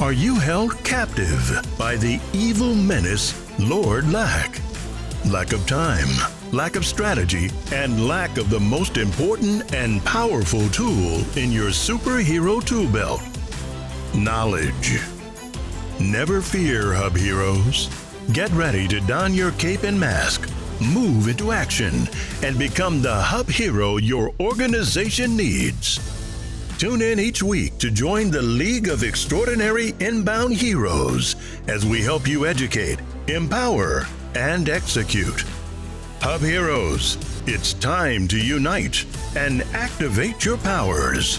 Are you held captive by the evil menace, Lord Lack? Lack of time, lack of strategy, and lack of the most important and powerful tool in your superhero tool belt knowledge. Never fear, Hub Heroes. Get ready to don your cape and mask move into action, and become the hub hero your organization needs. Tune in each week to join the League of Extraordinary Inbound Heroes as we help you educate, empower, and execute. Hub Heroes, it's time to unite and activate your powers.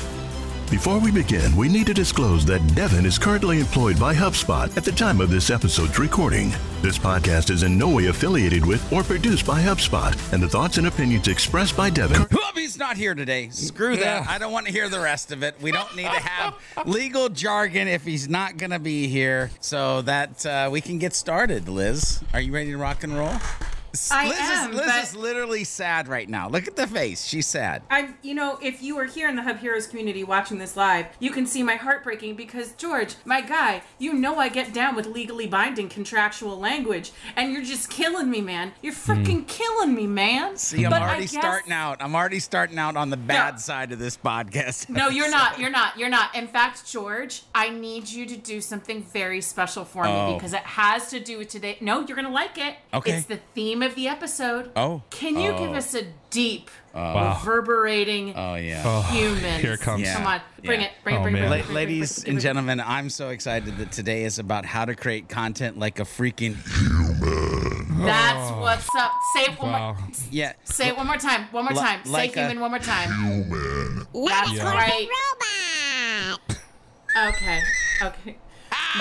Before we begin, we need to disclose that Devin is currently employed by HubSpot at the time of this episode's recording. This podcast is in no way affiliated with or produced by HubSpot, and the thoughts and opinions expressed by Devin. Hubby's not here today. Screw that. I don't want to hear the rest of it. We don't need to have legal jargon if he's not going to be here. So that uh, we can get started, Liz. Are you ready to rock and roll? I Liz, am, is, Liz is literally sad right now. Look at the face. She's sad. I'm, you know, if you were here in the Hub Heroes community watching this live, you can see my heart breaking because George, my guy, you know I get down with legally binding contractual language, and you're just killing me, man. You're hmm. freaking killing me, man. See, I'm But already guess- starting out. I'm already starting out on the bad No. side of this podcast. No, you're not. You're not. You're not. In fact, George, I need you to do something very special for Oh. me because it has to do with today. No, you're gonna like it. Okay. It's the theme of the episode. Oh. Can you give Oh. us a deep, uh. Wow. reverberating Oh yeah. Oh, human? here it comes. Yeah. Come on, bring Yeah. it, bring it, Oh, bring it, bring La- bring ladies bring and gentlemen, I'm so excited that today is about how to create content like a freaking human. That's oh. what's up. Say it one Wow. more. yeah. Say it one more time. One more Li- time. like Say human one more time. Human. That's Yeah. right. Okay. Okay.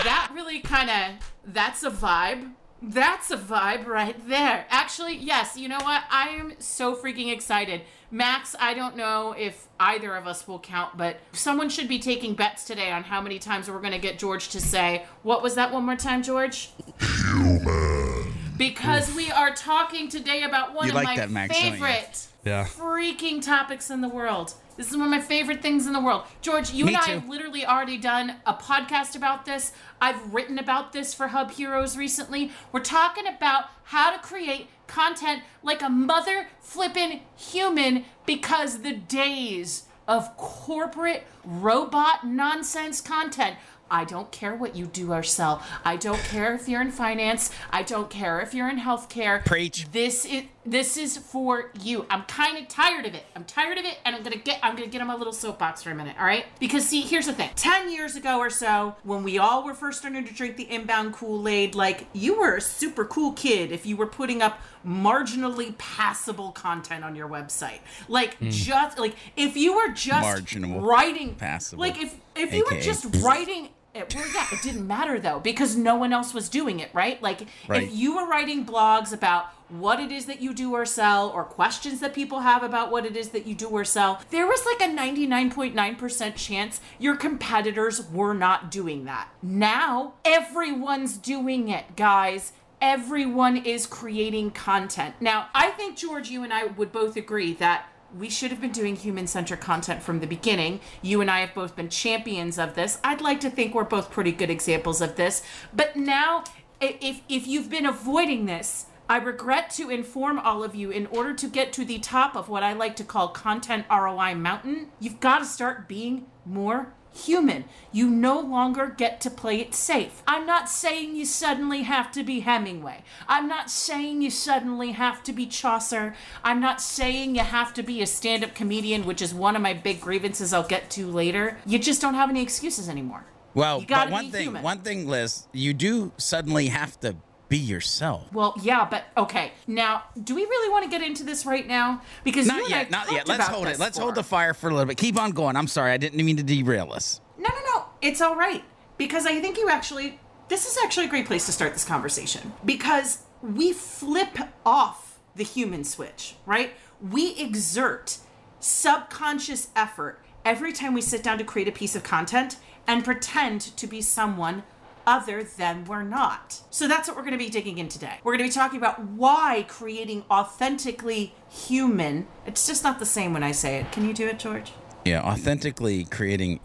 That really kind of that's a vibe. That's a vibe right there. Actually, yes, you know what? I am so freaking excited. Max, I don't know if either of us will count, but someone should be taking bets today on how many times we're going to get George to say, What was that one more time, George? Human. Because we are talking today about one You of like my that, Max, favorite Yeah. freaking topics in the world. This is one of my favorite things in the world. George, you Me and I have literally already done a podcast about this. I've written about this for Hub Heroes recently. We're talking about how to create content like a mother flippin' human because the days of corporate robot nonsense content. I don't care what you do or sell. I don't care if you're in finance. I don't care if you're in healthcare. Preach. This is This is for you. I'm kind of tired of it. I'm tired of it, and I'm gonna get I'm gonna get on my little soapbox for a minute, all right? Because see, here's the thing. Ten years ago or so, when we all were first starting to drink the inbound Kool-Aid, like you were a super cool kid if you were putting up marginally passable content on your website. Like hmm. just like if you were just Marginal writing passable. Like if if you were just writing it, well, yeah, it didn't matter though because no one else was doing it, right? Like Right. if you were writing blogs about what it is that you do or sell or questions that people have about what it is that you do or sell, there was like a 99.9% chance your competitors were not doing that. Now, everyone's doing it, guys. Everyone is creating content. Now, I think George, you and I would both agree that we should have been doing human centric content from the beginning. You and I have both been champions of this. I'd like to think we're both pretty good examples of this. But now, if, if you've been avoiding this, I regret to inform all of you in order to get to the top of what I like to call content ROI mountain, you've got to start being more human. You no longer get to play it safe. I'm not saying you suddenly have to be Hemingway. I'm not saying you suddenly have to be Chaucer. I'm not saying you have to be a stand up comedian, which is one of my big grievances I'll get to later. You just don't have any excuses anymore. Well, but one thing, human. one thing, Liz, you do suddenly have to be yourself. Well, yeah, but okay. Now, do we really want to get into this right now? Because you Not yet, not yet. Let's hold it. Let's hold the fire for a little bit. Keep on going. I'm sorry, I didn't mean to derail us. No, no, no. It's all right. Because I think you actually, this is actually a great place to start this conversation. Because we flip off the human switch, right? We exert subconscious effort every time we sit down to create a piece of content and pretend to be someone other than we're not. So that's what we're going to be digging in today. We're going to be talking about why creating authentically human, it's just not the same when I say it. Can you do it, George? Yeah, authentically creating.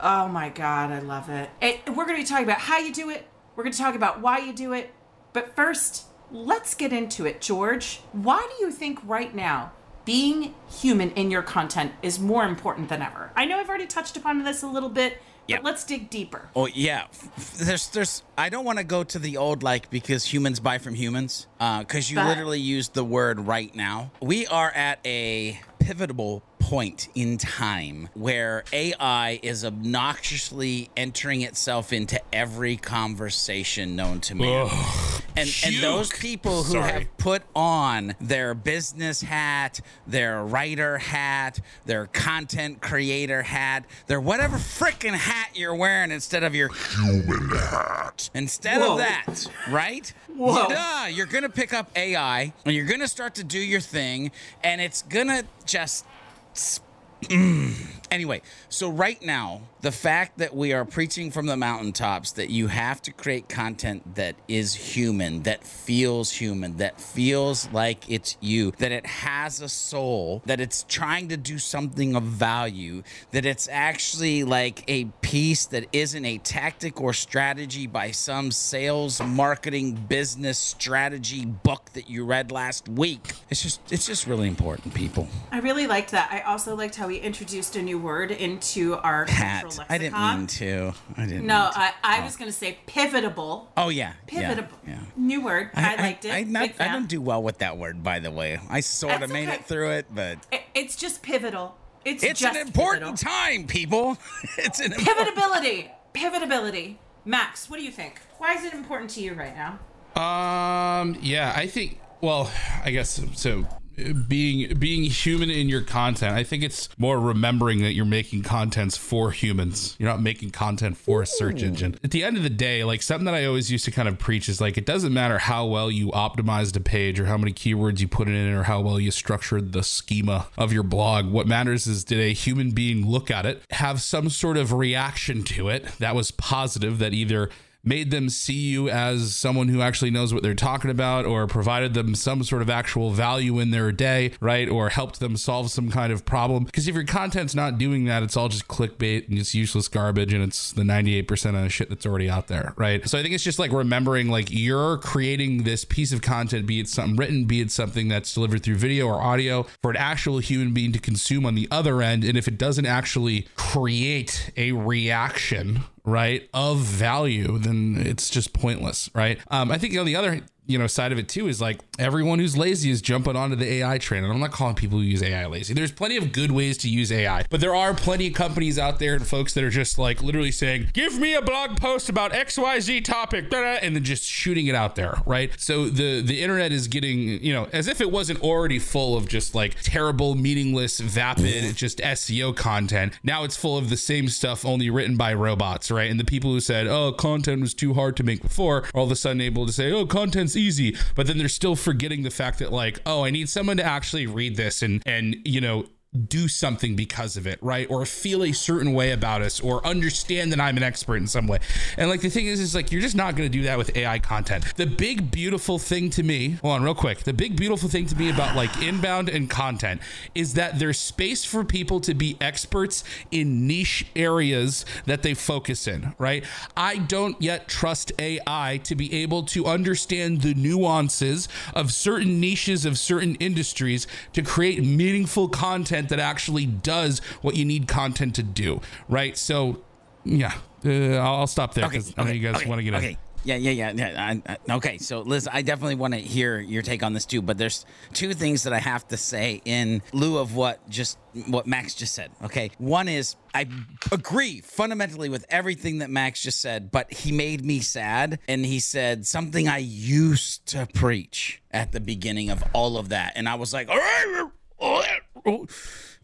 Oh my god, I love it. it. We're going to be talking about how you do it. We're going to talk about why you do it. But first, let's get into it, George. Why do you think right now being human in your content is more important than ever? I know I've already touched upon this a little bit, but let's dig deeper. Oh yeah, there's there's. I don't want to go to the old like because humans buy from humans. Uh, because you But- literally used the word right now. We are at a pivotal point in time where AI is obnoxiously entering itself into every conversation known to man. and and those people who Sorry. have put on their business hat, their writer hat, their content creator hat, their whatever freaking hat you're wearing instead of your human hat. Instead Whoa. of that, right? Whoa. Yeah, you're gonna pick up AI and you're gonna start to do your thing, and it's gonna just Mm. Anyway, so right now, the fact that we are preaching from the mountaintops that you have to create content that is human, that feels human, that feels like it's you, that it has a soul, that it's trying to do something of value, that it's actually like a piece that isn't a tactic or strategy by some sales, marketing, business strategy book that you read last week. It's just it's just really important, people. I really liked that. I also liked how we introduced a new word into our Hat. cultural I didn't mean to. I didn't. No, mean to. I, I was going to say pivotable. Oh yeah. Pivotable. Yeah. yeah. New word. I, liked it. I, not, I don't do well with that word, by the way. I sort of made okay. it through it, but It- It's just pivotal. It's, it's just an important pivotal. time, people. it's an important. Pivotability. Pivotability. Max, what do you think? Why is it important to you right now? Um. Yeah, I think. Well, I guess so. Being being human in your content, I think it's more remembering that you're making contents for humans. You're not making content for a search engine. At the end of the day, like something that I always used to kind of preach is like it doesn't matter how well you optimized a page or how many keywords you put in it or how well you structured the schema of your blog. What matters is did a human being look at it, have some sort of reaction to it that was positive that either made them see you as someone who actually knows what they're talking about or provided them some sort of actual value in their day, right? Or helped them solve some kind of problem. Because if your content's not doing that, it's all just clickbait and it's useless garbage and it's the 98% of the shit that's already out there, right? So I think it's just like remembering like you're creating this piece of content, be it something written, be it something that's delivered through video or audio for an actual human being to consume on the other end. And if it doesn't actually create a reaction, right of value then it's just pointless right? Um i think on the other you know side of it too is like everyone who's lazy is jumping onto the AI train. And I'm not calling people who use AI lazy. There's plenty of good ways to use AI, but there are plenty of companies out there and folks that are just like literally saying, "Give me a blog post about XYZ topic," and then just shooting it out there, right? So the the internet is getting, you know, as if it wasn't already full of just like terrible, meaningless, vapid, just SEO content. Now it's full of the same stuff only written by robots, right? And the people who said, "Oh, content was too hard to make before," are all of a sudden able to say, "Oh, content's easy," but then they're still forgetting the fact that like, "Oh, I need someone to actually read this and and you know do something because of it, right? Or feel a certain way about us or understand that I'm an expert in some way. And like the thing is, is like you're just not to do that with AI content. The big beautiful thing to me, hold on real quick. The big beautiful thing to me about like inbound and content is that there's space for people to be experts in niche areas that they focus in, right? I don't yet trust AI to be able to understand the nuances of certain niches of certain industries to create meaningful content content that actually does what you need content to do, right? So, yeah, uh, I'll stop there because okay, okay, I know you guys okay, want to get okay. in. Yeah, yeah, yeah, yeah. I, I, okay, so Liz, I definitely want to hear your take on this too. But there's two things that I have to say in lieu of what just what Max just said. Okay, one is I agree fundamentally with everything that Max just said, but he made me sad, and he said something I used to preach at the beginning of all of that, and I was like,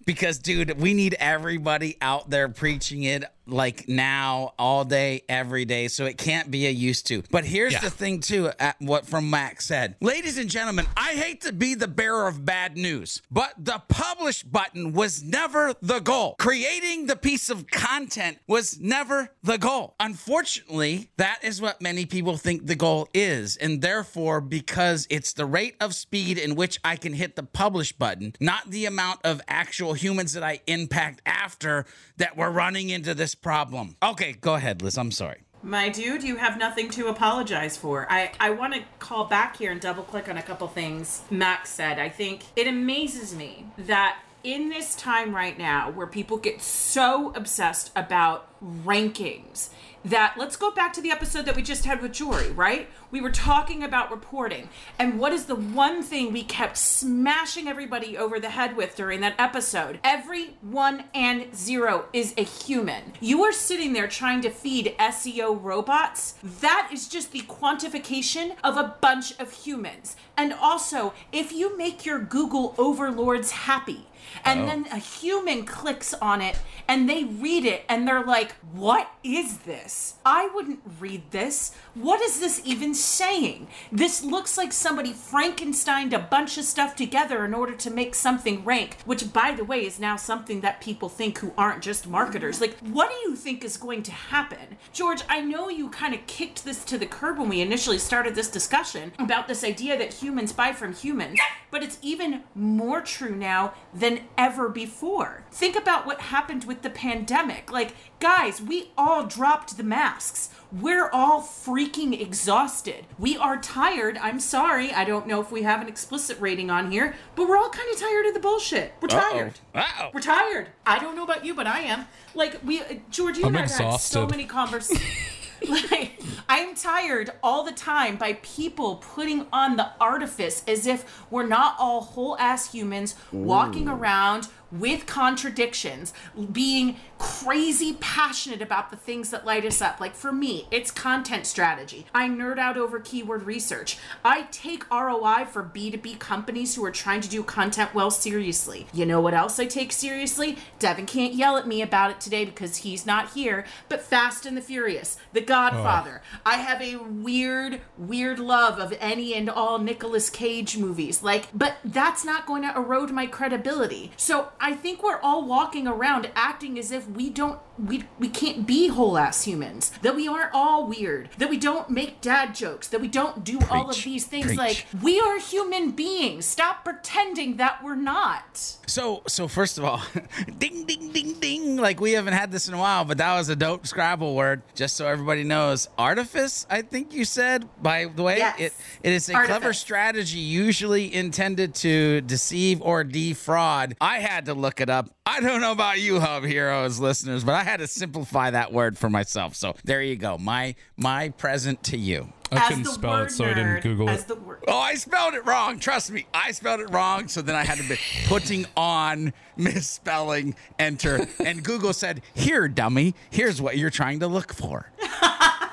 because dude we need everybody out there preaching it like now all day every day so it can't be a used to. But here's yeah. the thing too at what from max said. Ladies and gentlemen i hate to be the bearer of bad news but the publish button was never the goal. Creating the piece of content was never the goal. Unfortunately that is what many people think the goal is and therefore because it's the rate of speed in which i can hit the publish button not the amount of actual humans that i impact after that we're running into this problem. Okay, go ahead, Liz. I'm sorry. My dude, you have nothing to apologize for. I, I want to call back here and double click on a couple things Max said. I think it amazes me that in this time right now where people get so obsessed about rankings that let's go back to the episode that we just had with Jory, right? We were talking about reporting. And what is the one thing we kept smashing everybody over the head with during that episode? Every one and zero is a human. You are sitting there trying to feed SEO robots. That is just the quantification of a bunch of humans. And also, if you make your Google overlords happy, and oh. then a human clicks on it and they read it and they're like, What is this? I wouldn't read this. What is this even saying? This looks like somebody Frankensteined a bunch of stuff together in order to make something rank, which, by the way, is now something that people think who aren't just marketers. Like, what do you think is going to happen? George, I know you kind of kicked this to the curb when we initially started this discussion about this idea that humans buy from humans, but it's even more true now than ever before. Think about what happened with the pandemic. Like, guys, we all dropped the masks. We're all freaking exhausted. We are tired. I'm sorry. I don't know if we have an explicit rating on here, but we're all kind of tired of the bullshit. We're tired. Uh-oh. We're tired. I don't know about you, but I am. Like, we, uh, George, you I'm and I have had so many conversations. like I'm tired all the time by people putting on the artifice as if we're not all whole ass humans Ooh. walking around with contradictions, being crazy passionate about the things that light us up. Like for me, it's content strategy. I nerd out over keyword research. I take ROI for B2B companies who are trying to do content well seriously. You know what else I take seriously? Devin can't yell at me about it today because he's not here, but Fast and the Furious, The Godfather. Oh. I have a weird, weird love of any and all Nicolas Cage movies. Like, but that's not going to erode my credibility. So I think we're all walking around acting as if we don't we we can't be whole ass humans. That we aren't all weird. That we don't make dad jokes. That we don't do Preach. all of these things. Preach. Like we are human beings. Stop pretending that we're not. So so first of all, ding ding ding ding. Like we haven't had this in a while, but that was a dope Scrabble word. Just so everybody knows, artifice. I think you said. By the way, yes. it it is a artifice. clever strategy, usually intended to deceive or defraud. I had to look it up. I don't know about you, Hub Heroes listeners, but I had to simplify that word for myself. So there you go. My my present to you. I as couldn't spell it, so I didn't Google it. Oh, I spelled it wrong. Trust me, I spelled it wrong. So then I had to be putting on misspelling enter, and Google said, "Here, dummy. Here's what you're trying to look for."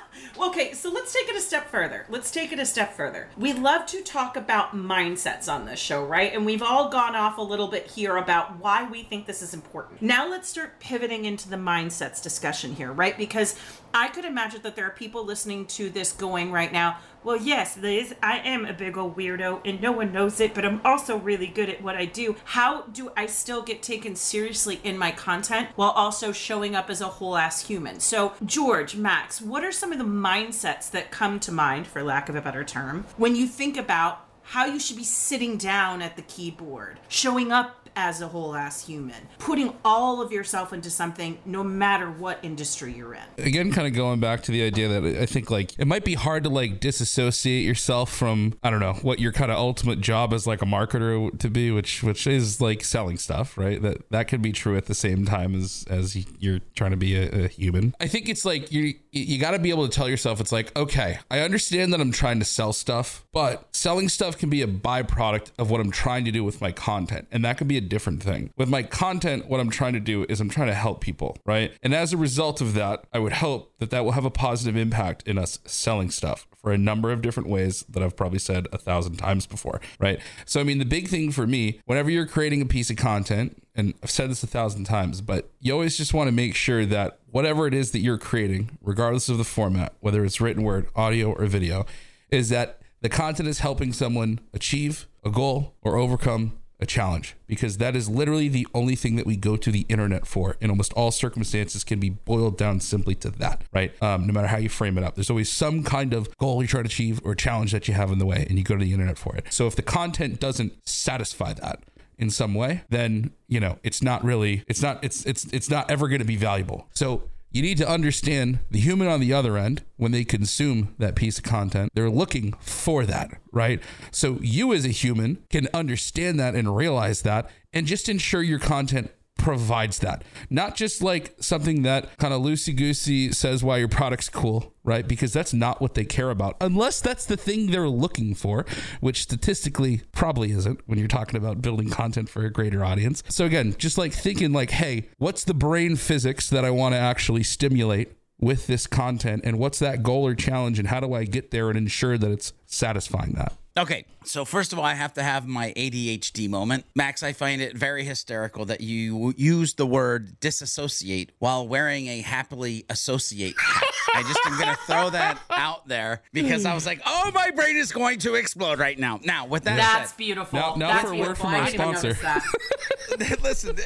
Okay, so let's take it a step further. Let's take it a step further. We love to talk about mindsets on this show, right? And we've all gone off a little bit here about why we think this is important. Now let's start pivoting into the mindsets discussion here, right? Because I could imagine that there are people listening to this going right now, well, yes, Liz, I am a big old weirdo and no one knows it, but I'm also really good at what I do. How do I still get taken seriously in my content while also showing up as a whole ass human? So, George, Max, what are some of the mindsets that come to mind, for lack of a better term, when you think about how you should be sitting down at the keyboard, showing up as a whole ass human, putting all of yourself into something no matter what industry you're in? again kind of going back to the idea that i think like it might be hard to like disassociate yourself from i don't know what your kind of ultimate job as like a marketer to be which which is like selling stuff right that that could be true at the same time as as you're trying to be a, a human i think it's like you you got to be able to tell yourself it's like okay i understand that i'm trying to sell stuff but selling stuff can be a byproduct of what i'm trying to do with my content and that could be a different thing. With my content what i'm trying to do is i'm trying to help people right? And as a result of that i would hope that that will have a positive impact in us selling stuff for a number of different ways that I've probably said a thousand times before, right? So, I mean, the big thing for me, whenever you're creating a piece of content, and I've said this a thousand times, but you always just want to make sure that whatever it is that you're creating, regardless of the format, whether it's written word, audio, or video, is that the content is helping someone achieve a goal or overcome a challenge because that is literally the only thing that we go to the internet for in almost all circumstances can be boiled down simply to that right? Um, no matter how you frame it up. There's always some kind of goal you're trying to achieve or challenge that you have in the way and you go to the internet for it. So if the content doesn't satisfy that in some way then you know it's not really it's not it's it's it's not ever going to be valuable. So you need to understand the human on the other end when they consume that piece of content. They're looking for that, right? So you as a human can understand that and realize that and just ensure your content provides that. Not just like something that kind of loosey goosey says why your product's cool, right? Because that's not what they care about, unless that's the thing they're looking for, which statistically probably isn't when you're talking about building content for a greater audience. So again, just like thinking like, hey, what's the brain physics that I want to actually stimulate? With this content, and what's that goal or challenge, and how do I get there and ensure that it's satisfying that? Okay, so first of all, I have to have my ADHD moment. Max, I find it very hysterical that you use the word disassociate while wearing a happily associate hat. I just am going to throw that out there because I was like, oh, my brain is going to explode right now. Now, with that That's said, beautiful. Now- now That's for a word beautiful. from our I didn't even sponsor. notice that. listen.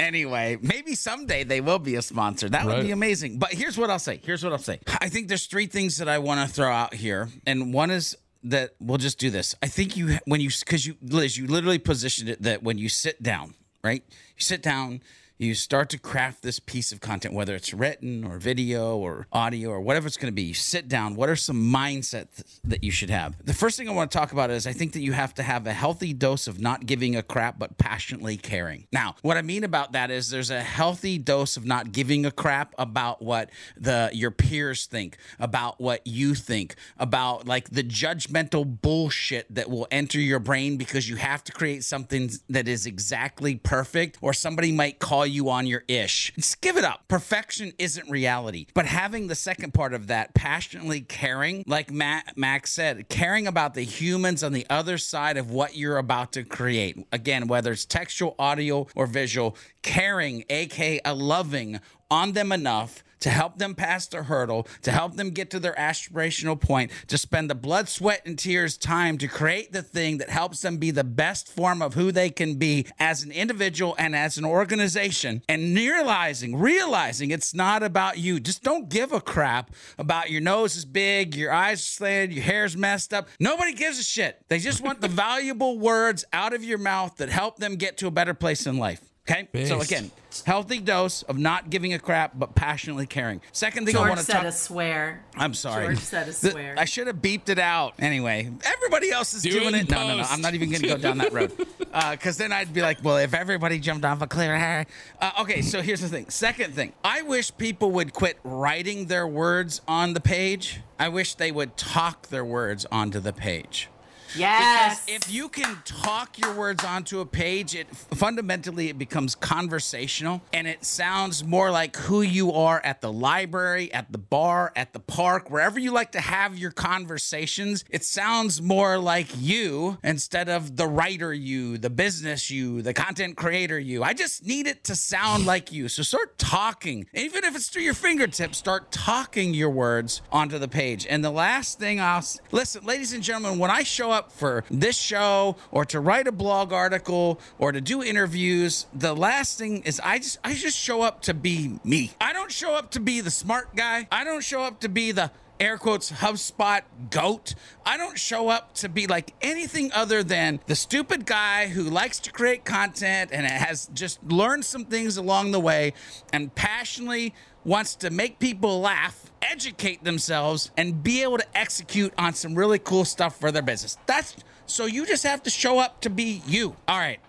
Anyway, maybe someday they will be a sponsor. That would be amazing. But here's what I'll say. Here's what I'll say. I think there's three things that I want to throw out here, and one is that we'll just do this. I think you when you because you Liz, you literally positioned it that when you sit down, right? You sit down. You start to craft this piece of content, whether it's written or video or audio or whatever it's going to be. You sit down. What are some mindsets that you should have? The first thing I want to talk about is I think that you have to have a healthy dose of not giving a crap, but passionately caring. Now, what I mean about that is there's a healthy dose of not giving a crap about what the your peers think, about what you think, about like the judgmental bullshit that will enter your brain because you have to create something that is exactly perfect, or somebody might call you on your ish. Just give it up. Perfection isn't reality. But having the second part of that, passionately caring, like Matt, Max said, caring about the humans on the other side of what you're about to create. Again, whether it's textual, audio, or visual, caring, aka loving on them enough to help them pass the hurdle, to help them get to their aspirational point, to spend the blood, sweat, and tears time to create the thing that helps them be the best form of who they can be as an individual and as an organization. And realizing, realizing it's not about you. Just don't give a crap about your nose is big, your eyes are slanted, your hair's messed up. Nobody gives a shit. They just want the valuable words out of your mouth that help them get to a better place in life. Okay. So again, healthy dose of not giving a crap but passionately caring. Second thing I want to said talk. a swear. I'm sorry. George said a The- swear. I should have beeped it out. Anyway, everybody else is Do doing it in it. No, no, no. I'm not even going to go down that road. Because then I'd be like, well, if everybody jumped off a cliff. Uh, okay, so here's the thing. Second thing, I wish people would quit writing their words on the page. I wish they would talk their words onto the page. Yes. Because if you can talk your words onto a page, it fundamentally it becomes conversational and it sounds more like who you are at the library, at the bar, at the park, wherever you like to have your conversations. It sounds more like you instead of the writer you, the business you, the content creator you. I just need it to sound like you. So start talking. Even if it's through your fingertips, start talking your words onto the page. And the last thing I'll listen, ladies and gentlemen, when I show up for this show or to write a blog article or to do interviews, the last thing is I just I just show up to be me. I don't show up to be the smart guy. I don't show up to be the air quotes HubSpot goat. I don't show up to be like anything other than the stupid guy who likes to create content and has just learned some things along the way and passionately wants to make people laugh, educate themselves, and be able to execute on some really cool stuff for their business. That's so you just have to show up to be you. All right.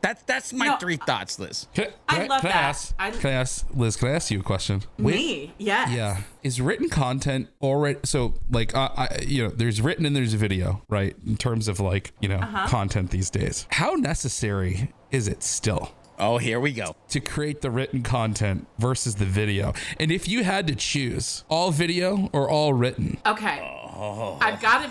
That's that's my No, three thoughts, Liz. Can, I can love can that. ask, I- can I ask, Liz? Can I ask you a question? Me. Yes. Yeah. Is written content already so like uh, I you know there's written and there's video right in terms of like you know Uh-huh. content these days. How necessary is it still? Oh, here we go. to create the written content versus the video. And if you had to choose all video or all written, Okay. I've got to.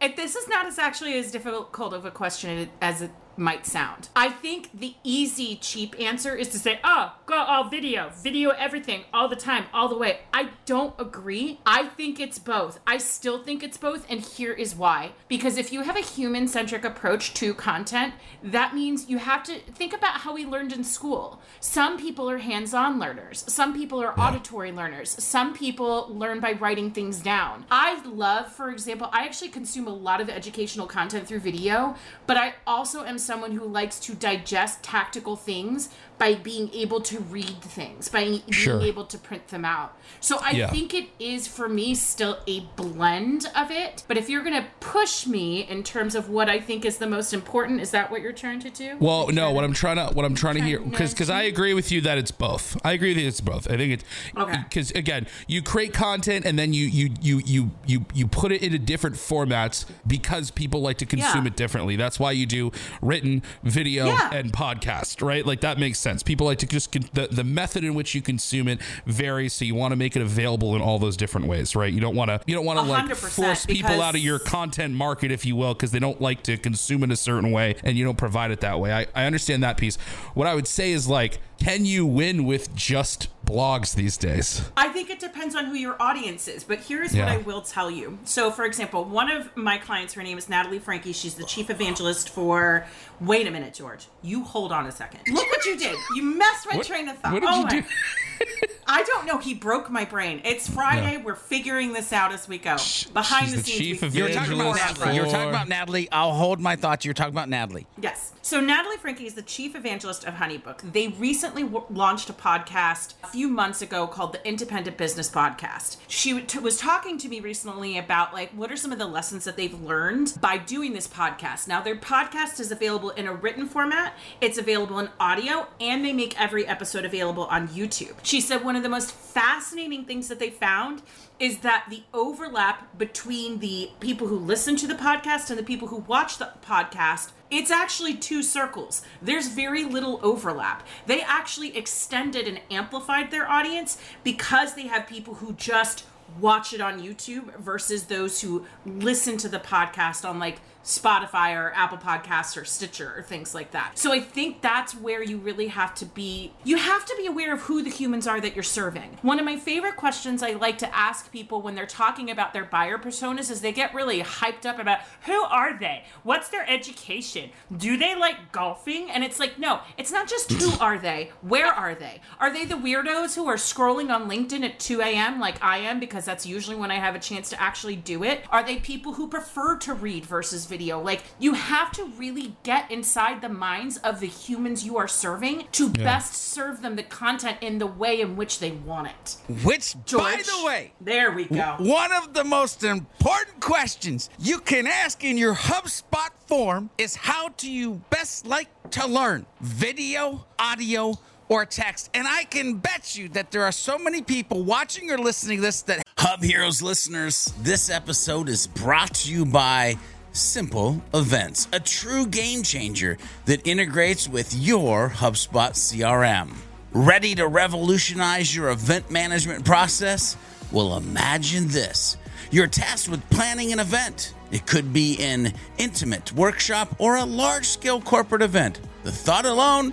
If this is not as actually as difficult of a question as it might sound. I think the easy, cheap answer is to say, oh, go all video, video everything, all the time, all the way. I don't agree. I think it's both. I still think it's both, and here is why. Because if you have a human centric approach to content, that means you have to think about how we learned in school. Some people are hands on learners, some people are auditory learners, some people learn by writing things down. I love, for example, I actually consume a lot of educational content through video, but I also am someone who likes to digest tactical things by being able to read things, by being Sure. able to print them out. So I Yeah. think it is for me still a blend of it. But if you're going to push me in terms of what I think is the most important, is that what you're trying to do? well, no, what to- I'm trying to what I'm trying to hear because because I agree with you that it's both. I agree that it's both. I think it's Okay. because again, you create content and then you you you you you you put it into different formats because people like to consume Yeah. it differently. That's why you do written, video, Yeah. and podcast, right? Like that makes sense. People like to just con- the the method in which you consume it varies, so you want to make it available in all those different ways, right? You don't want to you don't want to like force people out of your content market, if you will, because they don't like to consume it a certain way and you don't provide it that way. I, I understand that piece. What I would say is like, can you win with just blogs these days? I think it depends on who your audience is, but here's Yeah. what I will tell you. So, for example, one of my clients, her name is Natalie Franke. She's the chief evangelist for. Wait a minute, George. You hold on a second. Look what you did. You messed my What- train of thought. what did oh you my- do? I don't know. He broke my brain. It's Friday. Yeah. We're figuring this out as we go. Behind she's the, the scenes, chief we of You were figure talking about out. Natalie. You were talking about Natalie. I'll hold my thoughts. You're talking about Natalie. Yes. So Natalie Franke is the chief evangelist of Honeybook. They recently w- launched a podcast a few months ago called the Independent Business Podcast. She t- was talking to me recently about like what are some of the lessons that they've learned by doing this podcast. Now their podcast is available in a written format, it's available in audio, and they make every episode available on YouTube. She said one of the most fascinating things that they found is that the overlap between the people who listen to the podcast and the people who watch the podcast it's actually two circles. There's very little overlap. They actually extended and amplified their audience because they have people who just watch it on YouTube versus those who listen to the podcast on like Spotify or Apple Podcasts or Stitcher or things like that. So I think that's where you really have to be you have to be aware of who the humans are that you're serving. One of my favorite questions I like to ask people when they're talking about their buyer personas is they get really hyped up about who are they? What's their education? Do they like golfing? And it's like, no, it's not just who are they, where are they? Are they the weirdos who are scrolling on LinkedIn at 2 a.m. like I am because because that's usually when I have a chance to actually do it? Are they people who prefer to read versus video? Like, you have to really get inside the minds of the humans you are serving to best serve them the content in the way in which they want it. Which, by the way, There we go. one of the most important questions you can ask in your HubSpot form is how do you best like to learn? Video, audio, or text? And I can bet you that there are so many people watching or listening to this that Hub Heroes listeners, this episode is brought to you by Simple Events, a true game changer that integrates with your HubSpot CRM. Ready to revolutionize your event management process? Well, imagine this. You're tasked with planning an event. It could be an intimate workshop or a large scale corporate event. The thought alone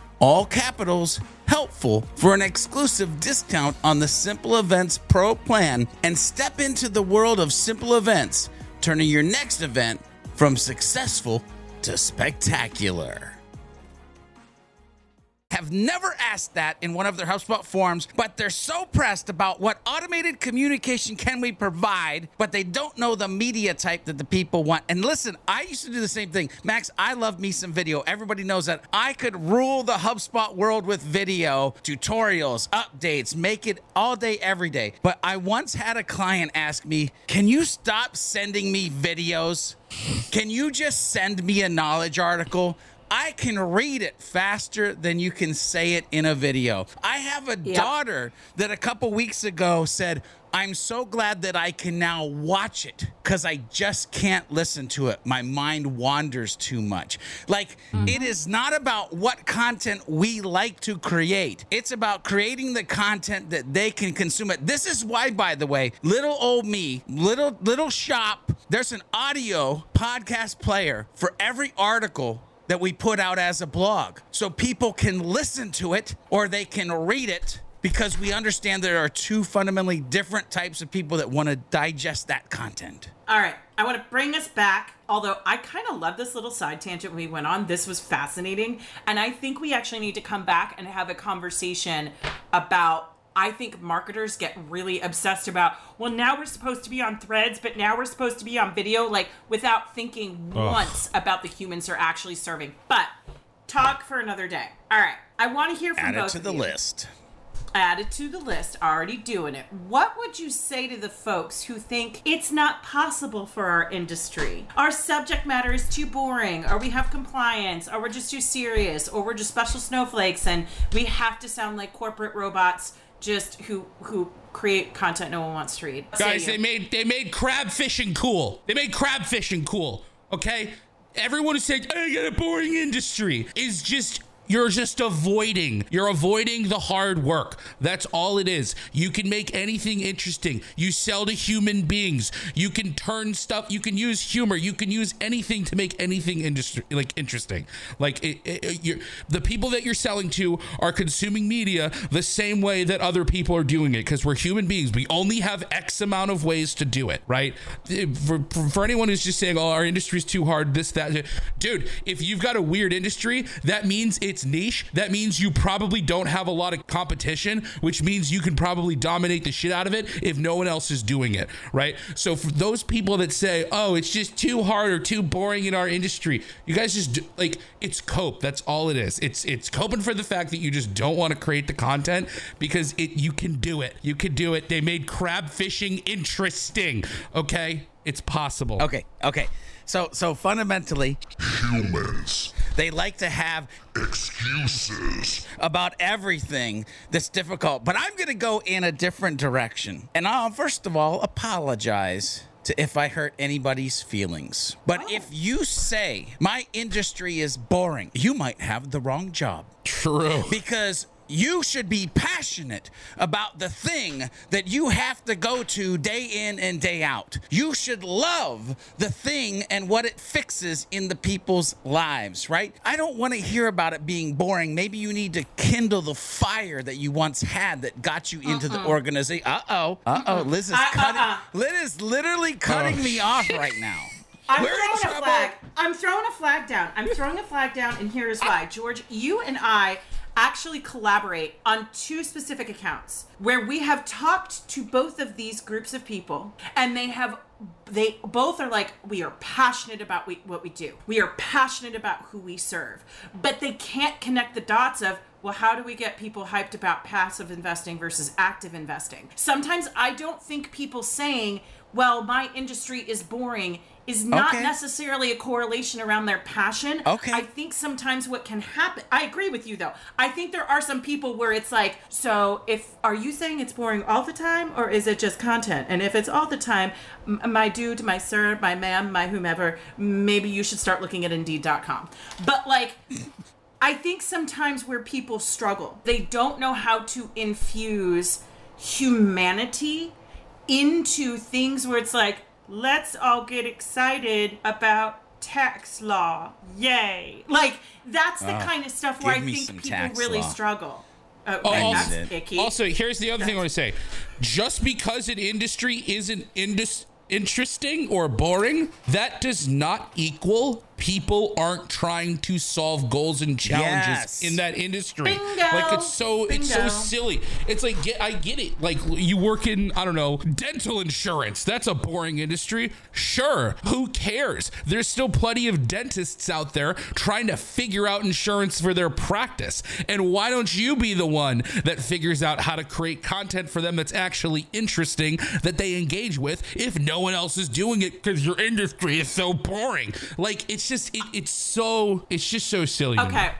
all capitals, helpful, for an exclusive discount on the Simple Events Pro plan and step into the world of simple events, turning your next event from successful to spectacular have never asked that in one of their HubSpot forums, but they're so pressed about what automated communication can we provide, but they don't know the media type that the people want. And listen, I used to do the same thing. Max, I love me some video. Everybody knows that I could rule the HubSpot world with video, tutorials, updates, make it all day, every day. But I once had a client ask me, Can you stop sending me videos? Can you just send me a knowledge article? I can read it faster than you can say it in a video. I have a daughter that a couple weeks ago said, I'm so glad that I can now watch it because I just can't listen to it. My mind wanders too much. Like, mm-hmm. it is not about what content we like to create, it's about creating the content that they can consume it. This is why, by the way, little old me, little, little shop, there's an audio podcast player for every article that we put out as a blog. So people can listen to it or they can read it because we understand there are two fundamentally different types of people that want to digest that content. All right, I want to bring us back. Although I kind of love this little side tangent we went on. This was fascinating. And I think we actually need to come back and have a conversation about. I think marketers get really obsessed about, well, now we're supposed to be on threads, but now we're supposed to be on video, like without thinking once about the humans they're actually serving. But talk for another day. All right, I want to hear from Add it both to the you list. added to the list, already doing it. What would you say to the folks who think it's not possible for our industry? Our subject matter is too boring, or we have compliance, or we're just too serious, or we're just special snowflakes and we have to sound like corporate robots just who who create content no one wants to read. Guys, they made they made crab fishing cool. They made crab fishing cool. Okay, everyone who said I got a boring industry is just you're just avoiding. You're avoiding the hard work. That's all it is. You can make anything interesting. You sell to human beings. You can turn stuff. You can use humor. You can use anything to make anything industry like interesting. Like it, it, the people that you're selling to are consuming media the same way that other people are doing it because we're human beings. We only have X amount of ways to do it, right? For, for, for anyone who's just saying, "Oh, our industry's too hard," this that, dude. If you've got a weird industry, that means it's it's niche, that means you probably don't have a lot of competition, which means you can probably dominate the shit out of it if no one else is doing it, right? So for those people that say, "Oh, it's just too hard or too boring in our industry," you guys just do, like it's cope. That's all it is. It's it's coping for the fact that you just don't want to create the content because it you can do it. You can do it. They made crab fishing interesting. Okay, it's possible. Okay, okay. So so fundamentally, Humans. They like to have Excuses. about everything that's difficult. But I'm going to go in a different direction. And I'll first of all apologize to if I hurt anybody's feelings. But oh. if you say my industry is boring, you might have the wrong job. True. because you should be passionate about the thing that you have to go to day in and day out. You should love the thing and what it fixes in the people's lives, right? I don't want to hear about it being boring. Maybe you need to kindle the fire that you once had that got you into the organization. Uh oh. Uh oh. Liz is Uh, cutting. uh-uh. Liz is literally cutting me off right now. I'm We're in throwing a trouble. flag. I'm throwing a flag down. I'm throwing a flag down, and here is why. George, you and I actually collaborate on two specific accounts where we have talked to both of these groups of people, and they have they both are like we are passionate about we, what we do. We are passionate about who we serve, but they can't connect the dots of well, how do we get people hyped about passive investing versus active investing? Sometimes I don't think people saying, well, my industry is boring is not Okay. necessarily a correlation around their passion. Okay. I think sometimes what can happen, I agree with you though. I think there are some people where it's like, so if, are you saying it's boring all the time or is it just content? And if it's all the time, m- my dude, my sir, my ma'am, my whomever, maybe you should start looking at indeed.com. But like, I think sometimes where people struggle, they don't know how to infuse humanity into things where it's like, let's all get excited about tax law. Yay. Like, that's the ah, kind of stuff where I think people tax really law. struggle. Oh, okay, also, that's it. icky. Also, here's the other thing I want to say. Just because an industry isn't indus- interesting or boring, that does not equal people aren't trying to solve goals and challenges Yes. in that industry. Bingo. Like it's so it's so silly. It's like get I get it. Like you work in I don't know dental insurance. That's a boring industry. Sure, who cares? There's still plenty of dentists out there trying to figure out insurance for their practice. And why don't you be the one that figures out how to create content for them that's actually interesting that they engage with if no one else is doing it because your industry is so boring? Like it's just it, it's so it's just so silly. Okay.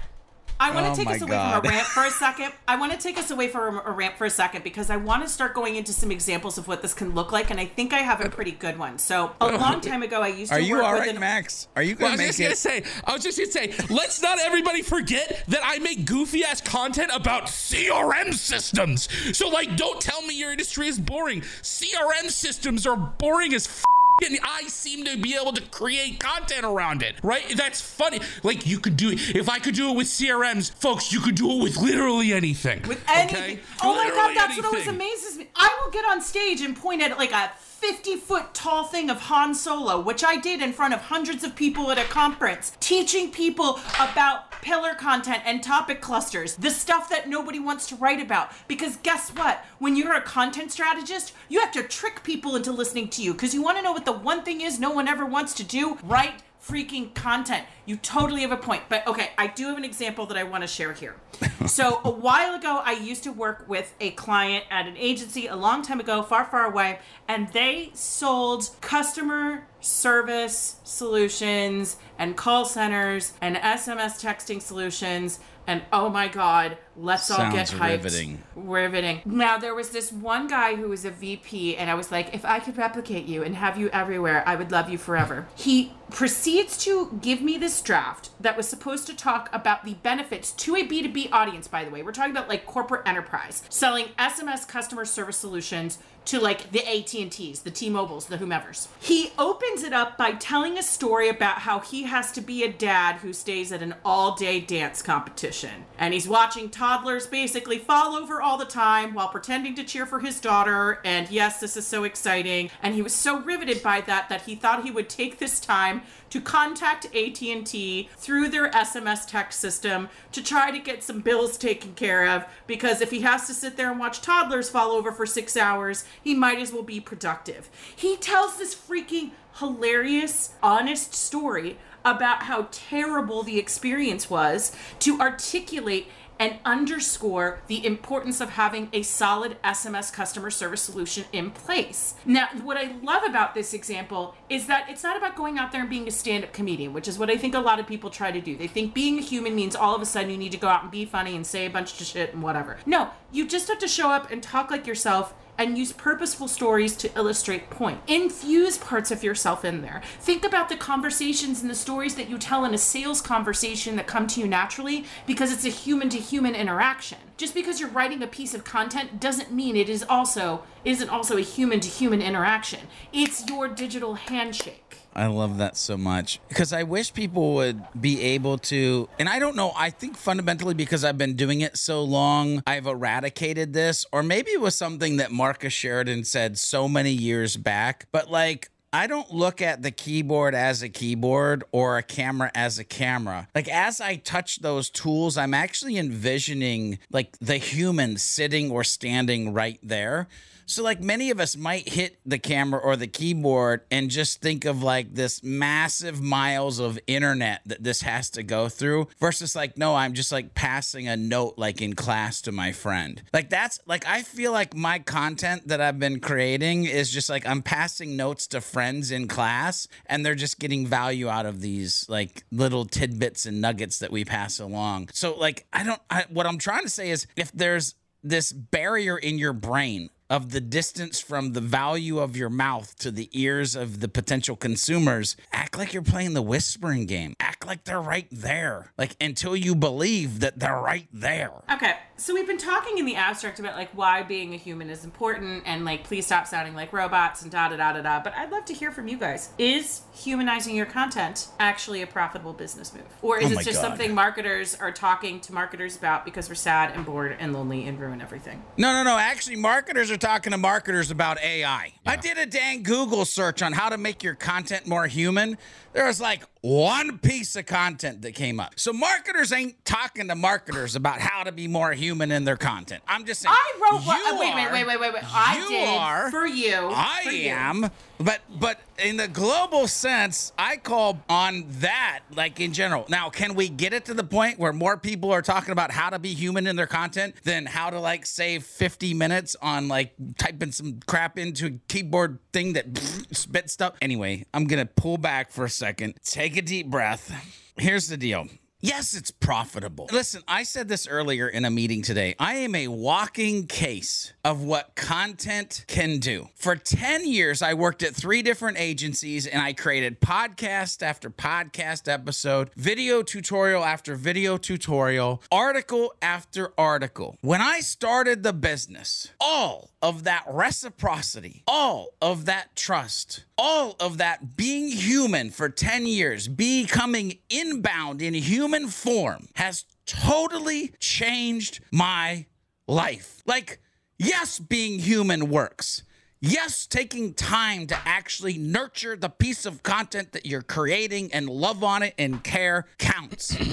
I want to Oh take us away God. from a rant for a second. I want to take us away from a rant for a second because I want to start going into some examples of what this can look like, and I think I have a pretty good one. So a oh. long time ago, I used to Are you work all with right, an Max? Are you Well, I going to was make just gonna say, I was just gonna say, let's not everybody forget that I make goofy ass content about CRM systems. So, like, don't tell me your industry is boring. CRM systems are boring as f- and I seem to be able to create content around it, right? That's funny. Like, you could do it. If I could do it with CRMs, folks, you could do it with literally anything. with anything. okay? Oh my god, Literally that's what always amazes me. I will get on stage and point at like a 50 foot tall thing of Han Solo, which I did in front of hundreds of people at a conference, teaching people about pillar content and topic clusters, the stuff that nobody wants to write about. Because guess what? When you're a content strategist, you have to trick people into listening to you because you want to know what the one thing is no one ever wants to do? Write freaking content. You totally have a point. But okay, I do have an example that I want to share here. So, a while ago, I used to work with a client at an agency a long time ago, far, far away, and they sold customer service solutions and call centers and SMS texting solutions. And oh my God, let's all get Sounds hyped. riveting. Riveting. Now, there was this one guy who was a VP, and I was like, if I could replicate you and have you everywhere, I would love you forever. He proceeds to give me this draft that was supposed to talk about the benefits to a B2B audience, by the way. We're talking about like corporate enterprise, selling SMS customer service solutions to like the AT&Ts, the T-Mobiles, the whomevers. He opens it up by telling a story about how he has to be a dad who stays at an all day dance competition. And he's watching toddlers basically fall over all the time while pretending to cheer for his daughter. And yes, this is so exciting. And he was so riveted by that that he thought he would take this time to contact AT&T through their SMS text system to try to get some bills taken care of because if he has to sit there and watch toddlers fall over for 6 hours, he might as well be productive. He tells this freaking hilarious, honest story about how terrible the experience was to articulate and underscore the importance of having a solid SMS customer service solution in place. Now, what I love about this example is that it's not about going out there and being a stand up comedian, which is what I think a lot of people try to do. They think being a human means all of a sudden you need to go out and be funny and say a bunch of shit and whatever. No, you just have to show up and talk like yourself and use purposeful stories to illustrate point. Infuse parts of yourself in there. Think about the conversations and the stories that you tell in a sales conversation that come to you naturally because it's a human to human interaction. Just because you're writing a piece of content doesn't mean it is also isn't also a human to human interaction. It's your digital handshake. I love that so much because I wish people would be able to. And I don't know, I think fundamentally because I've been doing it so long, I've eradicated this, or maybe it was something that Marcus Sheridan said so many years back. But like, I don't look at the keyboard as a keyboard or a camera as a camera. Like as I touch those tools, I'm actually envisioning like the human sitting or standing right there. So, like many of us might hit the camera or the keyboard and just think of like this massive miles of internet that this has to go through versus like, no, I'm just like passing a note like in class to my friend. Like, that's like, I feel like my content that I've been creating is just like I'm passing notes to friends in class and they're just getting value out of these like little tidbits and nuggets that we pass along. So, like, I don't, I, what I'm trying to say is if there's this barrier in your brain of the distance from the value of your mouth to the ears of the potential consumers, act like you're playing the whispering game. Act like they're right there. Like until you believe that they're right there. Okay, so we've been talking in the abstract about like why being a human is important and like please stop sounding like robots and da da da da da. But I'd love to hear from you guys. Is humanizing your content actually a profitable business move? Or is Oh it just God. something marketers are talking to marketers about because we're sad and bored and lonely and ruin everything? No, no, no. Actually, marketers are talking to marketers about AI. I did a dang Google search on how to make your content more human. There was like one piece of content that came up. So marketers ain't talking to marketers about how to be more human in their content. I'm just saying. I wrote you uh, wait, wait, are- wait, wait, wait, wait. I you did are- for you. I for you. am, but but in the global sense, I call on that like in general. Now, can we get it to the point where more people are talking about how to be human in their content than how to like save 50 minutes on like typing some crap into a keyboard thing that spits stuff? Anyway, I'm gonna pull back for a second, take a deep breath. Here's the deal. Yes, it's profitable. Listen, I said this earlier in a meeting today. I am a walking case of what content can do. For 10 years, I worked at three different agencies and I created podcast after podcast episode, video tutorial after video tutorial, article after article. When I started the business, all of that reciprocity, all of that trust, all of that being human for 10 years, becoming inbound in human form has totally changed my life. Like, yes, being human works. Yes, taking time to actually nurture the piece of content that you're creating and love on it and care counts.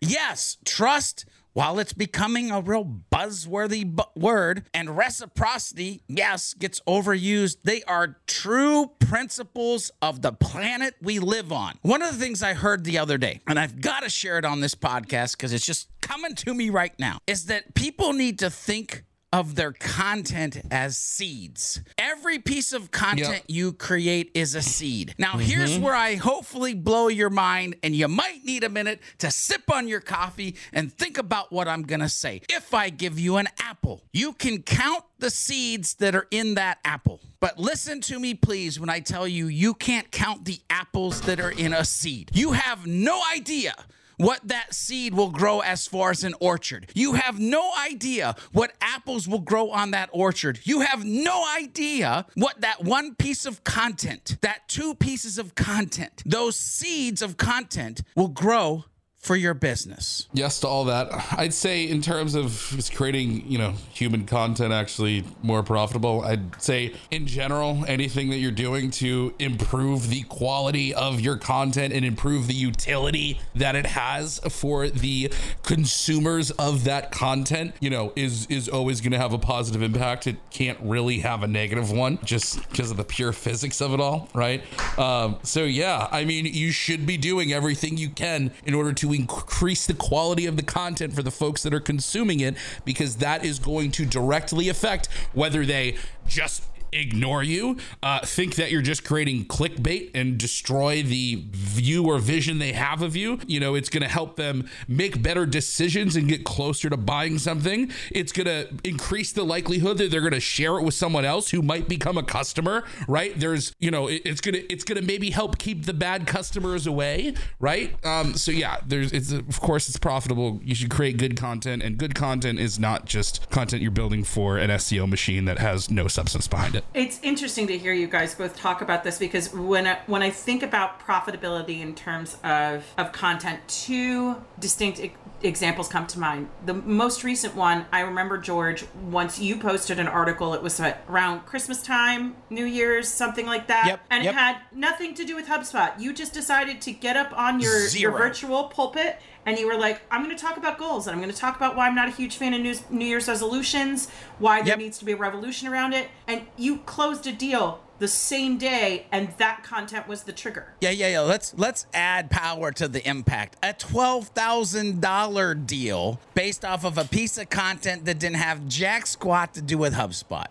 Yes, trust, while it's becoming a real buzzworthy bu- word, and reciprocity, yes, gets overused. They are true principles of the planet we live on. One of the things I heard the other day, and I've got to share it on this podcast because it's just coming to me right now, is that people need to think of their content as seeds. Every piece of content you create is a seed. Now, mm-hmm. here's where I hopefully blow your mind, and you might need a minute to sip on your coffee and think about what I'm gonna say. If I give you an apple, you can count the seeds that are in that apple. But listen to me, please, when I tell you you can't count the apples that are in a seed. You have no idea what that seed will grow as far as an orchard. You have no idea what apples will grow on that orchard. You have no idea what that one piece of content, that two pieces of content, those seeds of content will grow for your business. Yes to all that. I'd say in terms of just creating, you know, human content actually more profitable, I'd say in general, anything that you're doing to improve the quality of your content and improve the utility that it has for the consumers of that content, you know, is is always going to have a positive impact. It can't really have a negative one just because of the pure physics of it all, right? Um, so yeah, I mean, you should be doing everything you can in order to increase the quality of the content for the folks that are consuming it because that is going to directly affect whether they just ignore you, uh, think that you're just creating clickbait and destroy the view or vision they have of you. You know, it's going to help them make better decisions and get closer to buying something. It's going to increase the likelihood that they're going to share it with someone else who might become a customer, right? There's, you know, it, it's going to it's going to maybe help keep the bad customers away, right? Um, so yeah, there's it's of course it's profitable. You should create good content, and good content is not just content you're building for an SEO machine that has no substance behind it. It's interesting to hear you guys both talk about this because when I, when I think about profitability in terms of of content, two distinct examples come to mind. The most recent one, I remember George once you posted an article. It was around Christmas time, New Year's, something like that, Yep, and yep. it had nothing to do with HubSpot. You just decided to get up on your your virtual pulpit and you were like, I'm going to talk about goals and I'm going to talk about why I'm not a huge fan of New, New Year's resolutions, why there Yep. needs to be a revolution around it. And you closed a deal the same day, and that content was the trigger. Yeah, yeah, yeah. Let's let's add power to the impact. A twelve thousand dollar deal based off of a piece of content that didn't have jack squat to do with HubSpot.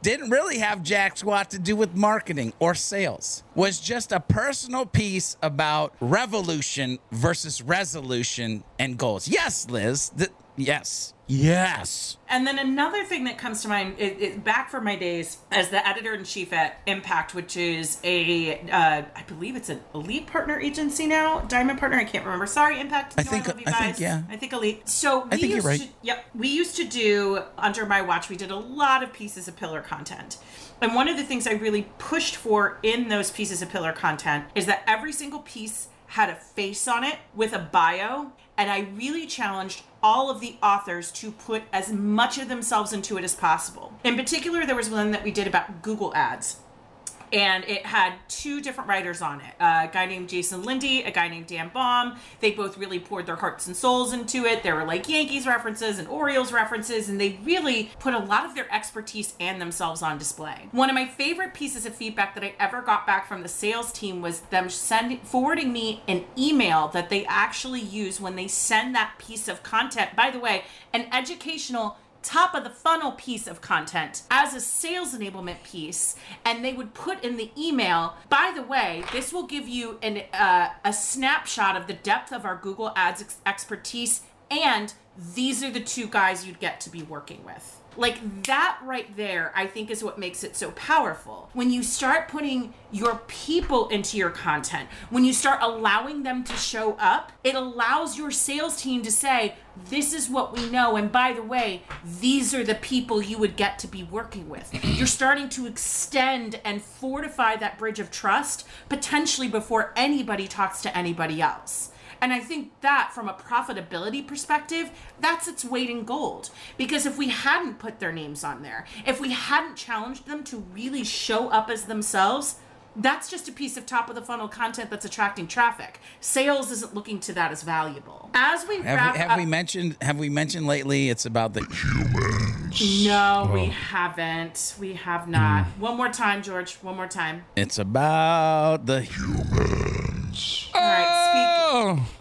Didn't really have jack squat to do with marketing or sales. Was just a personal piece about revolution versus resolution and goals. Yes, Liz. Yes. Yes. And then another thing that comes to mind, it, it, back from my days as the editor in chief at Impact, which is a, uh, I believe it's an elite partner agency now, Diamond Partner. I can't remember. Sorry, Impact. I think- love you I think, yeah. I think elite. So we I think you're used right. To, yep, we used to do under my watch. We did a lot of pieces of pillar content. And one of the things I really pushed for in those pieces of pillar content is that every single piece had a face on it with a bio. And I really challenged all of the authors to put as much of themselves into it as possible. In particular, there was one that we did about Google Ads. And it had two different writers on it a guy named Jason Lindy, a guy named Dan Baum. They both really poured their hearts and souls into it. There were like Yankees references and Orioles references, and they really put a lot of their expertise and themselves on display. One of my favorite pieces of feedback that I ever got back from the sales team was them sending forwarding me an email that they actually use when they send that piece of content. By the way, an educational top of the funnel piece of content as a sales enablement piece and they would put in the email by the way this will give you an uh, a snapshot of the depth of our google ads ex- expertise and these are the two guys you'd get to be working with like that right there i think is what makes it so powerful. When you start putting your people into your content when you start allowing them to show up it allows your sales team to say this is what we know and by the way these are the people you would get to be working with. You're starting to extend and fortify that bridge of trust potentially before anybody talks to anybody else and I think that from a profitability perspective, that's its weight in gold. Because if we hadn't put their names on there, if we hadn't challenged them to really show up as themselves, that's just a piece of top of the funnel content that's attracting traffic. Sales isn't looking to that as valuable. As we Have, wrap we, have up, we mentioned have we mentioned lately it's about the humans. no, we oh. haven't. We have not. Hmm. One more time, George. One more time. it's about the humans. All right,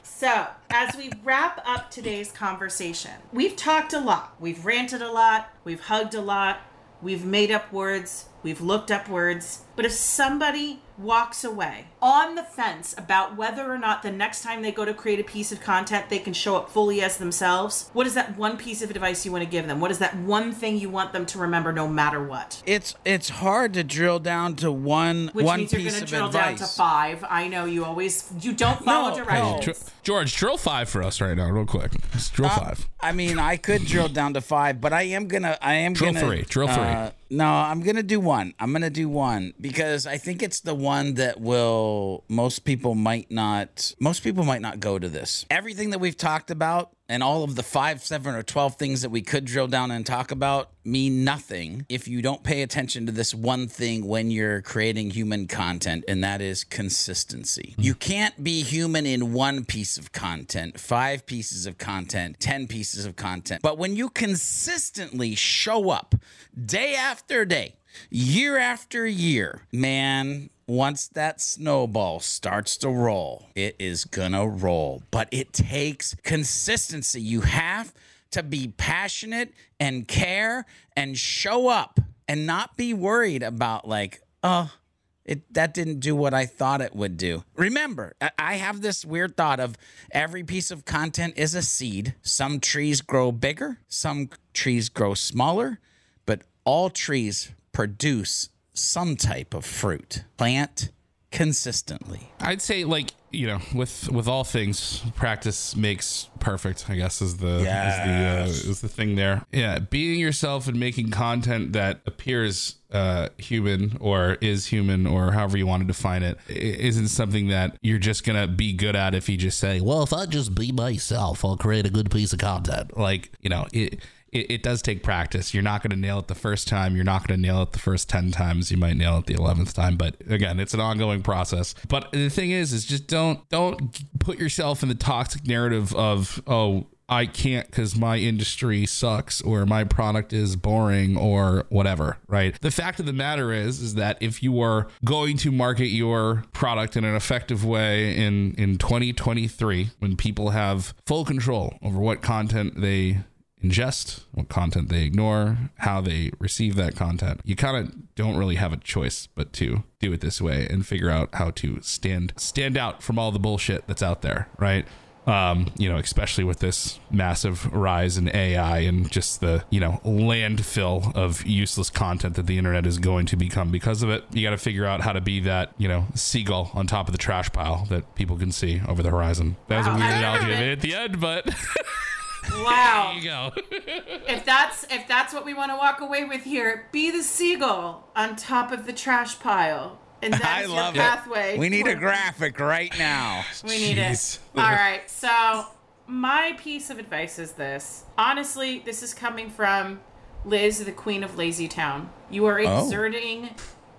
So, as we wrap up today's conversation, we've talked a lot. We've ranted a lot. We've hugged a lot. We've made up words. We've looked up words. But if somebody walks away on the fence about whether or not the next time they go to create a piece of content they can show up fully as themselves, what is that one piece of advice you want to give them? What is that one thing you want them to remember no matter what? It's it's hard to drill down to one Which one means you're piece going to of drill advice. down to five. I know you always you don't follow No, directions. George, drill five for us right now, real quick. Just drill Uh, five. I mean, I could drill down to five, but I am gonna. I am Drill gonna three, drill three. uh, no, I'm gonna do one. I'm gonna do one because I think it's the one that will most people might not. Most people might not go to this. Everything that we've talked about and all of the five, seven, or twelve things that we could drill down and talk about mean nothing if you don't pay attention to this one thing when you're creating human content, and that is consistency. Hmm. You can't be human in one piece of content, five pieces of content, 10 pieces of content. But when you consistently show up day after day, year after year, man, once that snowball starts to roll, it is gonna roll. But it takes consistency. You have to be passionate and care and show up and not be worried about, like, oh, it that didn't do what I thought it would do. Remember, I- have this weird thought of every piece of content is a seed. Some trees grow bigger, some trees grow smaller, but all trees produce some type of fruit. Plant consistently. I'd say like you know with with all things practice makes perfect i guess is the Yes. is the uh, is the thing there yeah being yourself and making content that appears uh human or is human or however you want to define it isn't something that you're just gonna be good at if you just say well if i just be myself i'll create a good piece of content like you know it it, it does take practice. You're not going to nail it the first time. You're not going to nail it the first 10 times. You might nail it the 11th time, but again, it's an ongoing process. But the thing is is just don't don't put yourself in the toxic narrative of oh, I can't cuz my industry sucks or my product is boring or whatever, right? The fact of the matter is is that if you are going to market your product in an effective way in in 2023 when people have full control over what content they ingest, what content they ignore, how they receive that content. You kind of don't really have a choice but to do it this way and figure out how to stand stand out from all the bullshit that's out there, right? Um, you know, especially with this massive rise in AI and just the, you know, landfill of useless content that the internet is going to become because of it. You got to figure out how to be that, you know, seagull on top of the trash pile that people can see over the horizon. That was a weird analogy love I it. made at the end, but Wow. there you go. if that's if that's what we want to walk away with here, be the seagull on top of the trash pile, and that I that's your it. pathway. We need a graphic right now. We need Jeez. it. All right. So my piece of advice is this. Honestly, this is coming from Liz, the queen of Lazy Town. You are Oh. exerting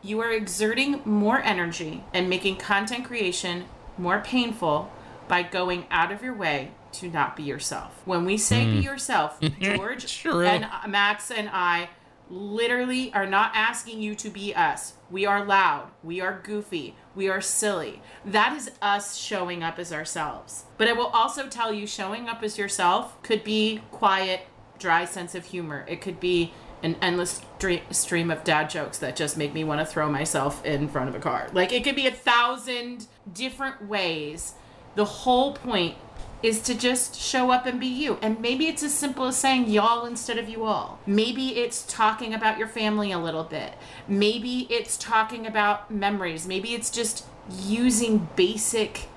you are exerting more energy and making content creation more painful by going out of your way to not be yourself. When we say be hmm. yourself, George and uh, Max and I literally are not asking you to be us. We are loud. We are goofy. We are silly. That is us showing up as ourselves. But I will also tell you showing up as yourself could be quiet, dry sense of humor. It could be an endless stream of dad jokes that just make me want to throw myself in front of a car. Like it could be a thousand different ways. The whole point is to just show up and be you. And maybe it's as simple as saying y'all instead of you all. Maybe it's talking about your family a little bit. Maybe it's talking about memories. Maybe it's just using basic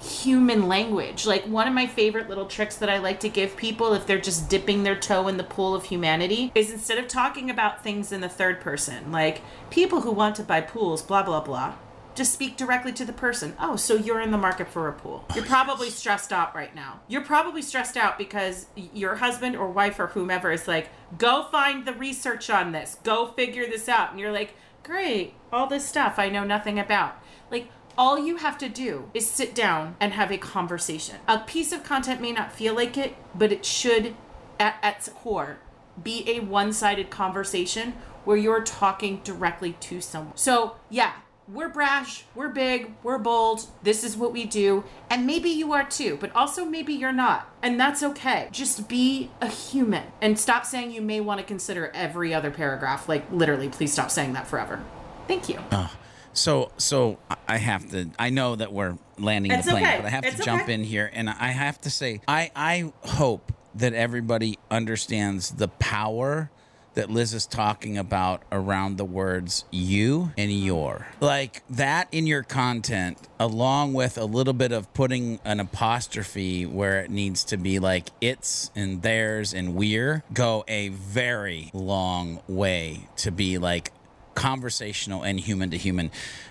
human language. Like one of my favorite little tricks that I like to give people if they're just dipping their toe in the pool of humanity is instead of talking about things in the third person, like people who want to buy pools, blah, blah, blah. Just speak directly to the person. Oh, so you're in the market for a pool. You're oh, probably stressed out right now. You're probably stressed out because your husband or wife or whomever is like, go find the research on this, go figure this out. And you're like, great, all this stuff I know nothing about. Like, all you have to do is sit down and have a conversation. A piece of content may not feel like it, but it should, at, at its core, be a one sided conversation where you're talking directly to someone. So, yeah, we're brash, we're big, we're bold, this is what we do, and maybe you are too, but also maybe you're not, and that's okay. Just be a human and stop saying you may want to consider every other paragraph. Like, literally, please stop saying that forever. Thank you. Ah, so, so I- I have to. I know that we're landing It's the plane, okay. but I have It's to jump okay. in here, and I have to say, I I hope that everybody understands the power that Liz is talking about around the words "you" and "your." Like that in your content, along with a little bit of putting an apostrophe where it needs to be, like "it's" and "theirs" and "we're," go a very long way to be like conversational and human to human.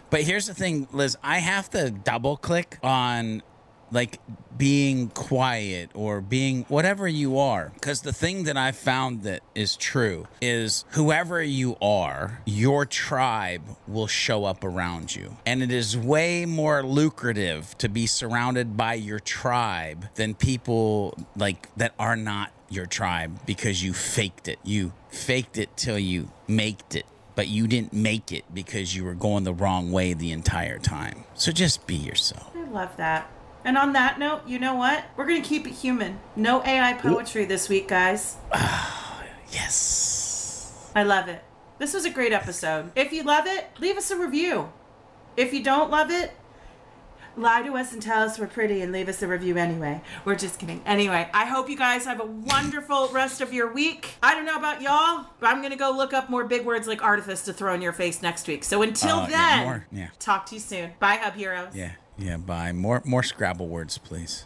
But here's the thing, Liz, I have to double click on like being quiet or being whatever you are. Because the thing that i found that is true is whoever you are your tribe will show up around you. And it is way more lucrative to be surrounded by your tribe than people like that are not your tribe because you faked it. You faked it till you maked it but you didn't make it because you were going the wrong way the entire time. So just be yourself. I love that. And on that note, you know what? We're going to keep it human. No AI poetry this week, guys. yes I love it. This was a great episode. If you love it, leave us a review. If you don't love it, lie to us and tell us we're pretty and leave us a review anyway. We're just kidding. Anyway, I hope you guys have a wonderful rest of your week. I don't know about y'all, but I'm going to go look up more big words like artifice to throw in your face next week. So until oh, yeah, then, more- yeah. talk to you soon. Bye, Hub Heroes. Yeah, yeah, bye. More more Scrabble words, please.